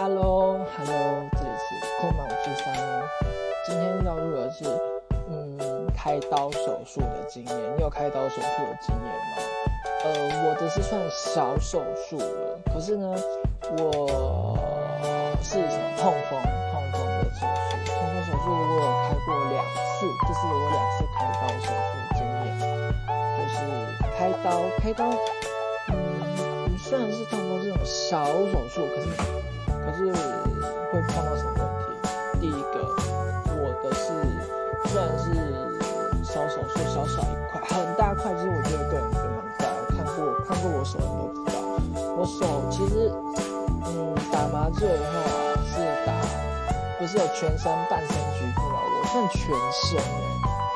Hello，Hello，这里是空满五四三。今天要录的是，嗯，开刀手术的经验。你有开刀手术的经验吗？呃，我的是算小手术了，可是呢，我是什么痛风，痛风的手术，痛风手术我有开过两次，这是我两次开刀手术的经验，就是开刀，开刀，嗯，虽然是痛风这种小手术，可是。可是会碰到什么问题？第一个，我的是虽然是小手术，小小一块，很大块，其实我觉得个人觉得蛮大。看过看过我手，你都知道，我手其实，嗯，打麻醉的话是打，不是有全身半身局部嘛？我算全身诶，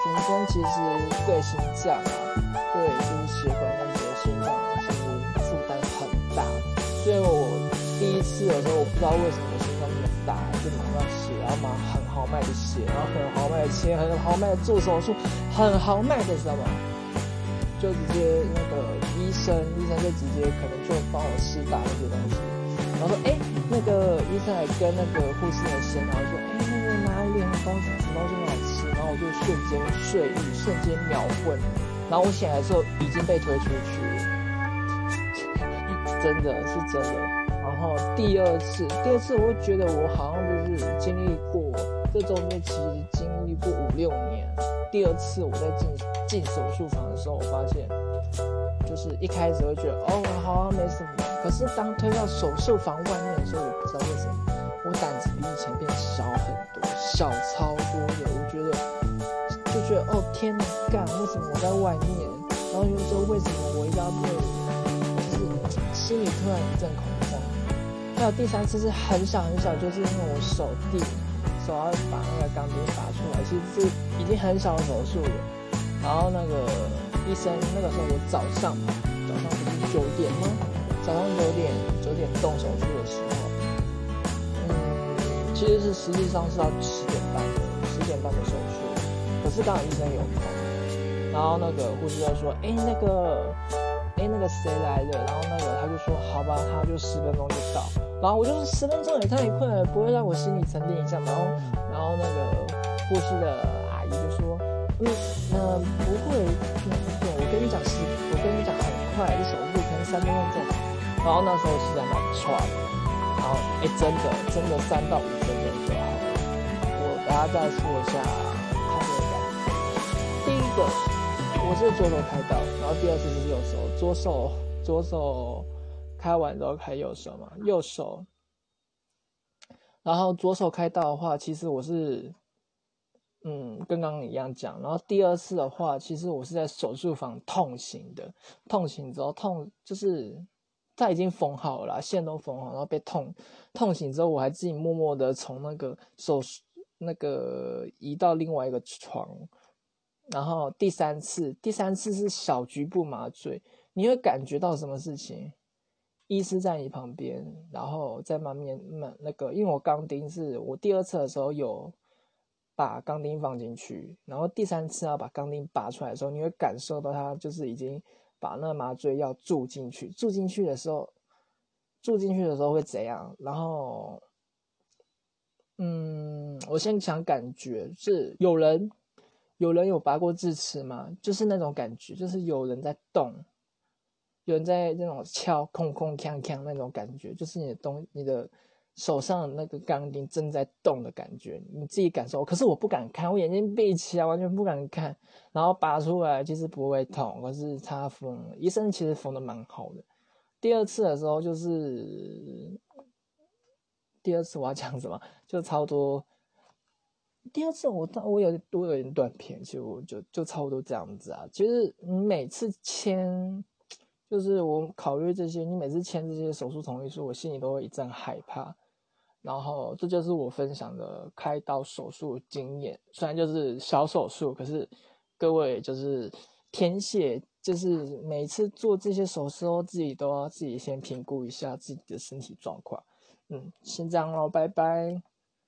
全身其实对心脏啊，对就是血管那些心脏其实负担很大，所以我。有的时候，我不知道为什么心脏那么大，就马上血，然后马很豪迈的血，然后很豪迈的切，很豪迈的做手术，很豪迈的知道吗？就直接那个医生，医生就直接可能就帮我施打那些东西，然后说，哎，那个医生还跟那个护士很闲，然后说，哎，那个哪里很高什么东西很好吃，然后我就瞬间睡意，瞬间秒昏，然后我醒来的时候已经被推出去，真的是真的。后第二次，第二次我会觉得我好像就是经历过这中间，其实经历过五六年。第二次我在进进手术房的时候，我发现就是一开始会觉得哦，好像没什么。可是当推到手术房外面的时候，我不知道为什么我胆子比以前变小很多，小超多的。我觉得就觉得哦天哪，干为什么我在外面？然后有时候为什么我一定要被，就是心里突然一阵恐。还有第三次是很小很小，就是因为我手递手要把那个钢钉拔出来，其实是已经很小的手术了。然后那个医生那个时候我早上，早上不是九点吗？早上九点九点动手术的时候，嗯，其实是实际上是要十点半的，十点半的手术。可是刚好医生有空，然后那个护士就说：“哎，那个，哎，那个谁来的？”然后那个他就说：“好吧，他就十分钟就到。”然后我就是十分钟也太快了，不会让我心里沉淀一下。然后，然后那个护士的阿姨就说：“嗯，呃，不会，对，我跟你讲是，我跟你讲很快，这手术可能三分钟就好。”然后那时候是在蛮喘，然后哎，真的真的三到五分钟就好了。我给大家再说一下开刀的我是左手开刀，然后第二次是右手，左手左手。开完之后开右手嘛，右手，然后左手开刀的话，其实我是，嗯，跟刚刚一样讲。然后第二次的话，其实我是在手术房痛醒的，痛醒之后痛就是他已经缝好了，线都缝好，然后被痛痛醒之后，我还自己默默的从那个手那个移到另外一个床。然后第三次，第三次是小局部麻醉，你会感觉到什么事情？医师在你旁边，然后在慢面慢那个，因为我钢钉是我第二次的时候有把钢钉放进去，然后第三次要把钢钉拔出来的时候，你会感受到它就是已经把那麻醉药注进去，注进去的时候，注进去的时候会怎样？然后，嗯，我先想感觉是有人有人有拔过智齿吗？就是那种感觉，就是有人在动。有人在那种敲空空锵锵那种感觉，就是你的东你的手上那个钢钉正在动的感觉，你自己感受。可是我不敢看，我眼睛闭起来，完全不敢看。然后拔出来其实不会痛，可是他缝，医生其实缝的蛮好的。第二次的时候就是，第二次我要讲什么？就差不多。第二次我我有我有点断片，其实我就就差不多这样子啊。其实你每次签。就是我考虑这些，你每次签这些手术同意书，我心里都会一阵害怕。然后这就是我分享的开刀手术经验，虽然就是小手术，可是各位就是天蝎，就是每次做这些手术，自己都要自己先评估一下自己的身体状况。嗯，先这样喽，拜拜。